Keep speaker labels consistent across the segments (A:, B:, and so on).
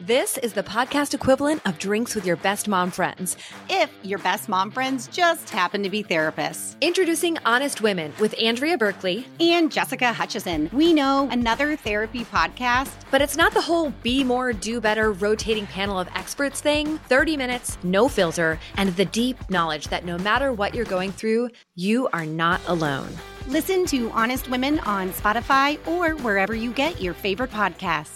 A: This is the podcast equivalent of drinks with your best mom friends.
B: If your best mom friends just happen to be therapists.
A: Introducing Honest Women with Andrea Berkeley
B: and Jessica Hutchison. We know another therapy podcast.
A: But it's not the whole be more, do better rotating panel of experts thing. 30 minutes, no filter, and the deep knowledge that no matter what you're going through, you are not alone.
B: Listen to Honest Women on Spotify or wherever you get your favorite podcasts.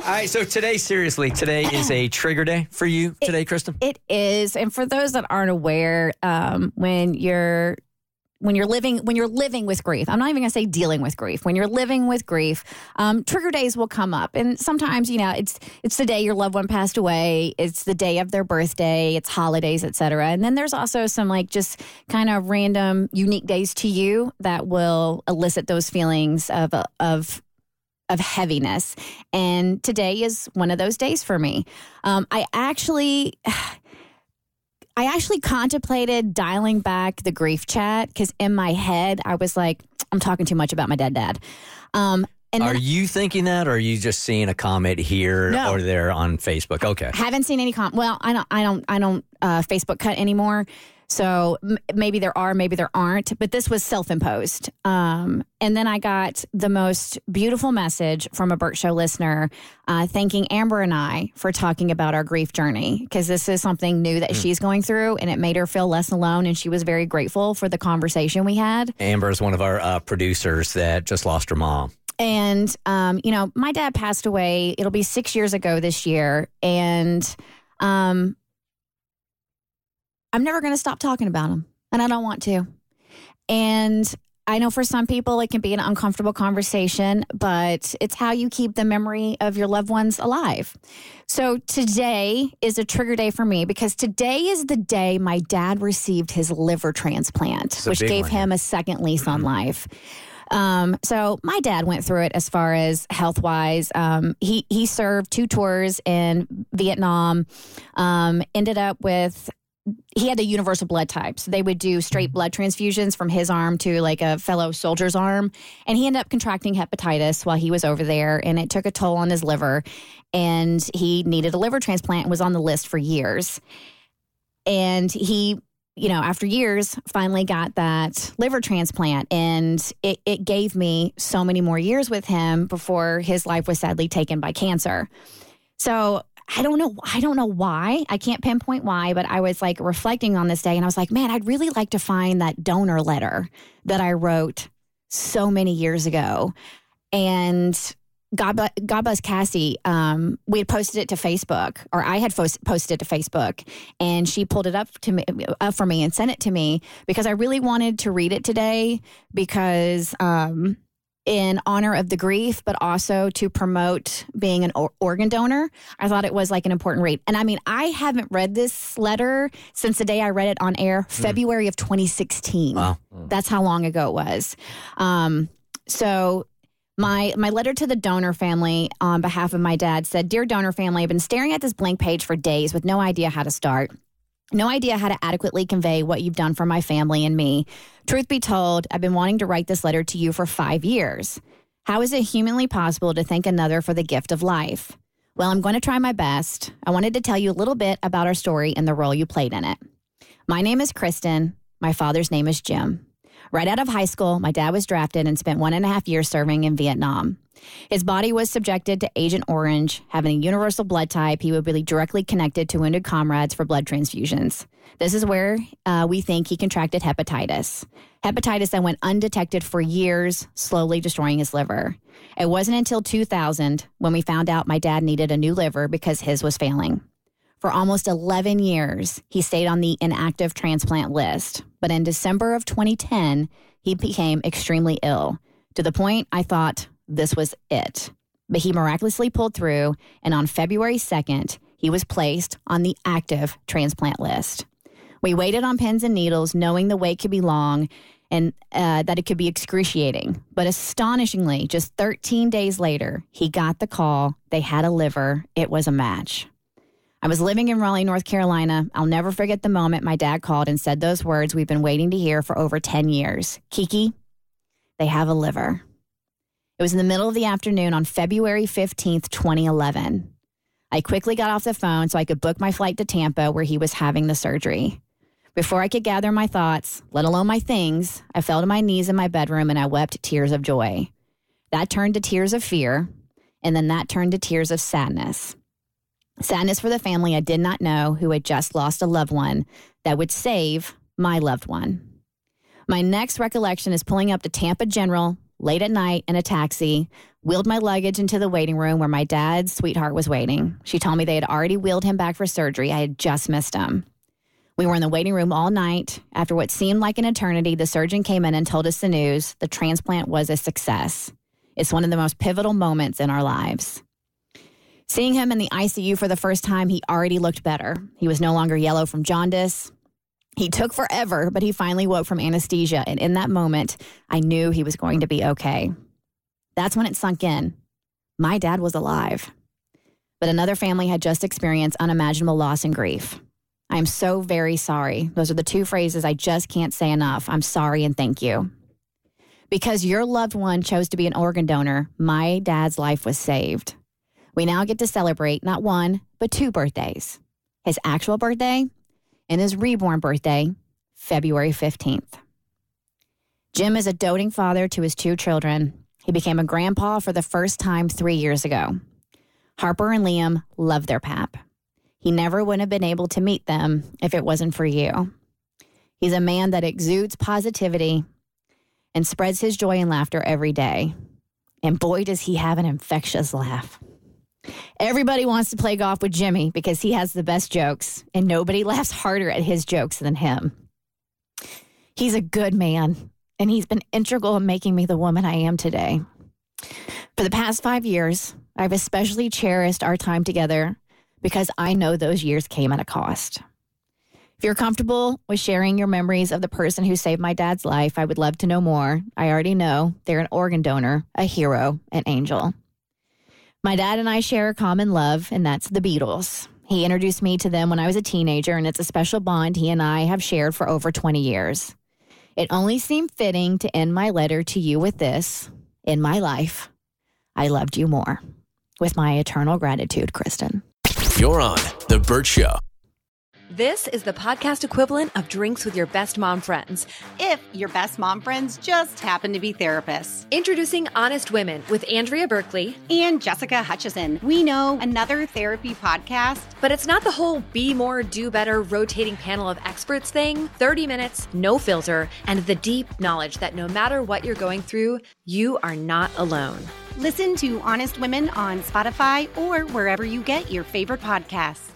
C: All right, so today, seriously, today is a trigger day for you today, Kristen.
D: It is, and for those that aren't aware, um, when you're when you're living when you're living with grief, I'm not even gonna say dealing with grief. When you're living with grief, um, trigger days will come up, and sometimes you know it's it's the day your loved one passed away, it's the day of their birthday, it's holidays, etc. And then there's also some like just kind of random, unique days to you that will elicit those feelings of of of heaviness. And today is one of those days for me. Um, I actually. I actually contemplated dialing back the grief chat because in my head I was like, I'm talking too much about my dead dad. Um,
C: and are you thinking that, or are you just seeing a comment here
D: no.
C: or there on Facebook? Okay,
D: haven't seen any comment. Well, I don't, I don't, I don't uh, Facebook cut anymore. So m- maybe there are, maybe there aren't, but this was self imposed. Um, and then I got the most beautiful message from a Bert Show listener uh, thanking Amber and I for talking about our grief journey because this is something new that mm. she's going through and it made her feel less alone. And she was very grateful for the conversation we had.
C: Amber is one of our uh, producers that just lost her mom.
D: And, um, you know, my dad passed away. It'll be six years ago this year. And, um, I'm never going to stop talking about him, and I don't want to. And I know for some people it can be an uncomfortable conversation, but it's how you keep the memory of your loved ones alive. So today is a trigger day for me because today is the day my dad received his liver transplant, which gave
C: one,
D: him a second lease on life. Um, so my dad went through it as far as health wise. Um, he he served two tours in Vietnam. Um, ended up with he had a universal blood type. So they would do straight blood transfusions from his arm to like a fellow soldier's arm. And he ended up contracting hepatitis while he was over there. And it took a toll on his liver. And he needed a liver transplant and was on the list for years. And he, you know, after years, finally got that liver transplant. And it, it gave me so many more years with him before his life was sadly taken by cancer. So I don't know. I don't know why. I can't pinpoint why, but I was like reflecting on this day and I was like, man, I'd really like to find that donor letter that I wrote so many years ago. And God, God bless Cassie. Um, we had posted it to Facebook, or I had fo- posted it to Facebook, and she pulled it up to me up for me and sent it to me because I really wanted to read it today because um, in honor of the grief, but also to promote being an or- organ donor. I thought it was like an important read. And I mean, I haven't read this letter since the day I read it on air, February of 2016.
C: Wow.
D: That's how long ago it was. Um, so my my letter to the donor family on behalf of my dad said, "Dear donor family, I've been staring at this blank page for days with no idea how to start." No idea how to adequately convey what you've done for my family and me. Truth be told, I've been wanting to write this letter to you for five years. How is it humanly possible to thank another for the gift of life? Well, I'm going to try my best. I wanted to tell you a little bit about our story and the role you played in it. My name is Kristen. My father's name is Jim. Right out of high school, my dad was drafted and spent one and a half years serving in Vietnam. His body was subjected to Agent Orange. Having a universal blood type, he would be directly connected to wounded comrades for blood transfusions. This is where uh, we think he contracted hepatitis. Hepatitis that went undetected for years, slowly destroying his liver. It wasn't until 2000 when we found out my dad needed a new liver because his was failing. For almost 11 years, he stayed on the inactive transplant list. But in December of 2010, he became extremely ill to the point I thought this was it. but he miraculously pulled through. And on February 2nd, he was placed on the active transplant list. We waited on pins and needles, knowing the wait could be long and uh, that it could be excruciating. But astonishingly, just 13 days later, he got the call. They had a liver. It was a match. I was living in Raleigh, North Carolina. I'll never forget the moment my dad called and said those words we've been waiting to hear for over 10 years Kiki, they have a liver. It was in the middle of the afternoon on February 15th, 2011. I quickly got off the phone so I could book my flight to Tampa where he was having the surgery. Before I could gather my thoughts, let alone my things, I fell to my knees in my bedroom and I wept tears of joy. That turned to tears of fear, and then that turned to tears of sadness. Sadness for the family I did not know who had just lost a loved one that would save my loved one. My next recollection is pulling up to Tampa General late at night in a taxi, wheeled my luggage into the waiting room where my dad's sweetheart was waiting. She told me they had already wheeled him back for surgery. I had just missed him. We were in the waiting room all night. After what seemed like an eternity, the surgeon came in and told us the news the transplant was a success. It's one of the most pivotal moments in our lives. Seeing him in the ICU for the first time, he already looked better. He was no longer yellow from jaundice. He took forever, but he finally woke from anesthesia. And in that moment, I knew he was going to be okay. That's when it sunk in. My dad was alive. But another family had just experienced unimaginable loss and grief. I am so very sorry. Those are the two phrases I just can't say enough. I'm sorry and thank you. Because your loved one chose to be an organ donor, my dad's life was saved. We now get to celebrate not one, but two birthdays his actual birthday and his reborn birthday, February 15th. Jim is a doting father to his two children. He became a grandpa for the first time three years ago. Harper and Liam love their pap. He never would have been able to meet them if it wasn't for you. He's a man that exudes positivity and spreads his joy and laughter every day. And boy, does he have an infectious laugh. Everybody wants to play golf with Jimmy because he has the best jokes, and nobody laughs harder at his jokes than him. He's a good man, and he's been integral in making me the woman I am today. For the past five years, I've especially cherished our time together because I know those years came at a cost. If you're comfortable with sharing your memories of the person who saved my dad's life, I would love to know more. I already know they're an organ donor, a hero, an angel. My dad and I share a common love, and that's the Beatles. He introduced me to them when I was a teenager, and it's a special bond he and I have shared for over 20 years. It only seemed fitting to end my letter to you with this In my life, I loved you more. With my eternal gratitude, Kristen.
E: You're on The Bert Show.
A: This is the podcast equivalent of drinks with your best mom friends.
B: If your best mom friends just happen to be therapists.
A: Introducing Honest Women with Andrea Berkeley.
B: And Jessica Hutchison. We know another therapy podcast.
A: But it's not the whole be more, do better rotating panel of experts thing. 30 minutes, no filter, and the deep knowledge that no matter what you're going through, you are not alone.
B: Listen to Honest Women on Spotify or wherever you get your favorite podcasts.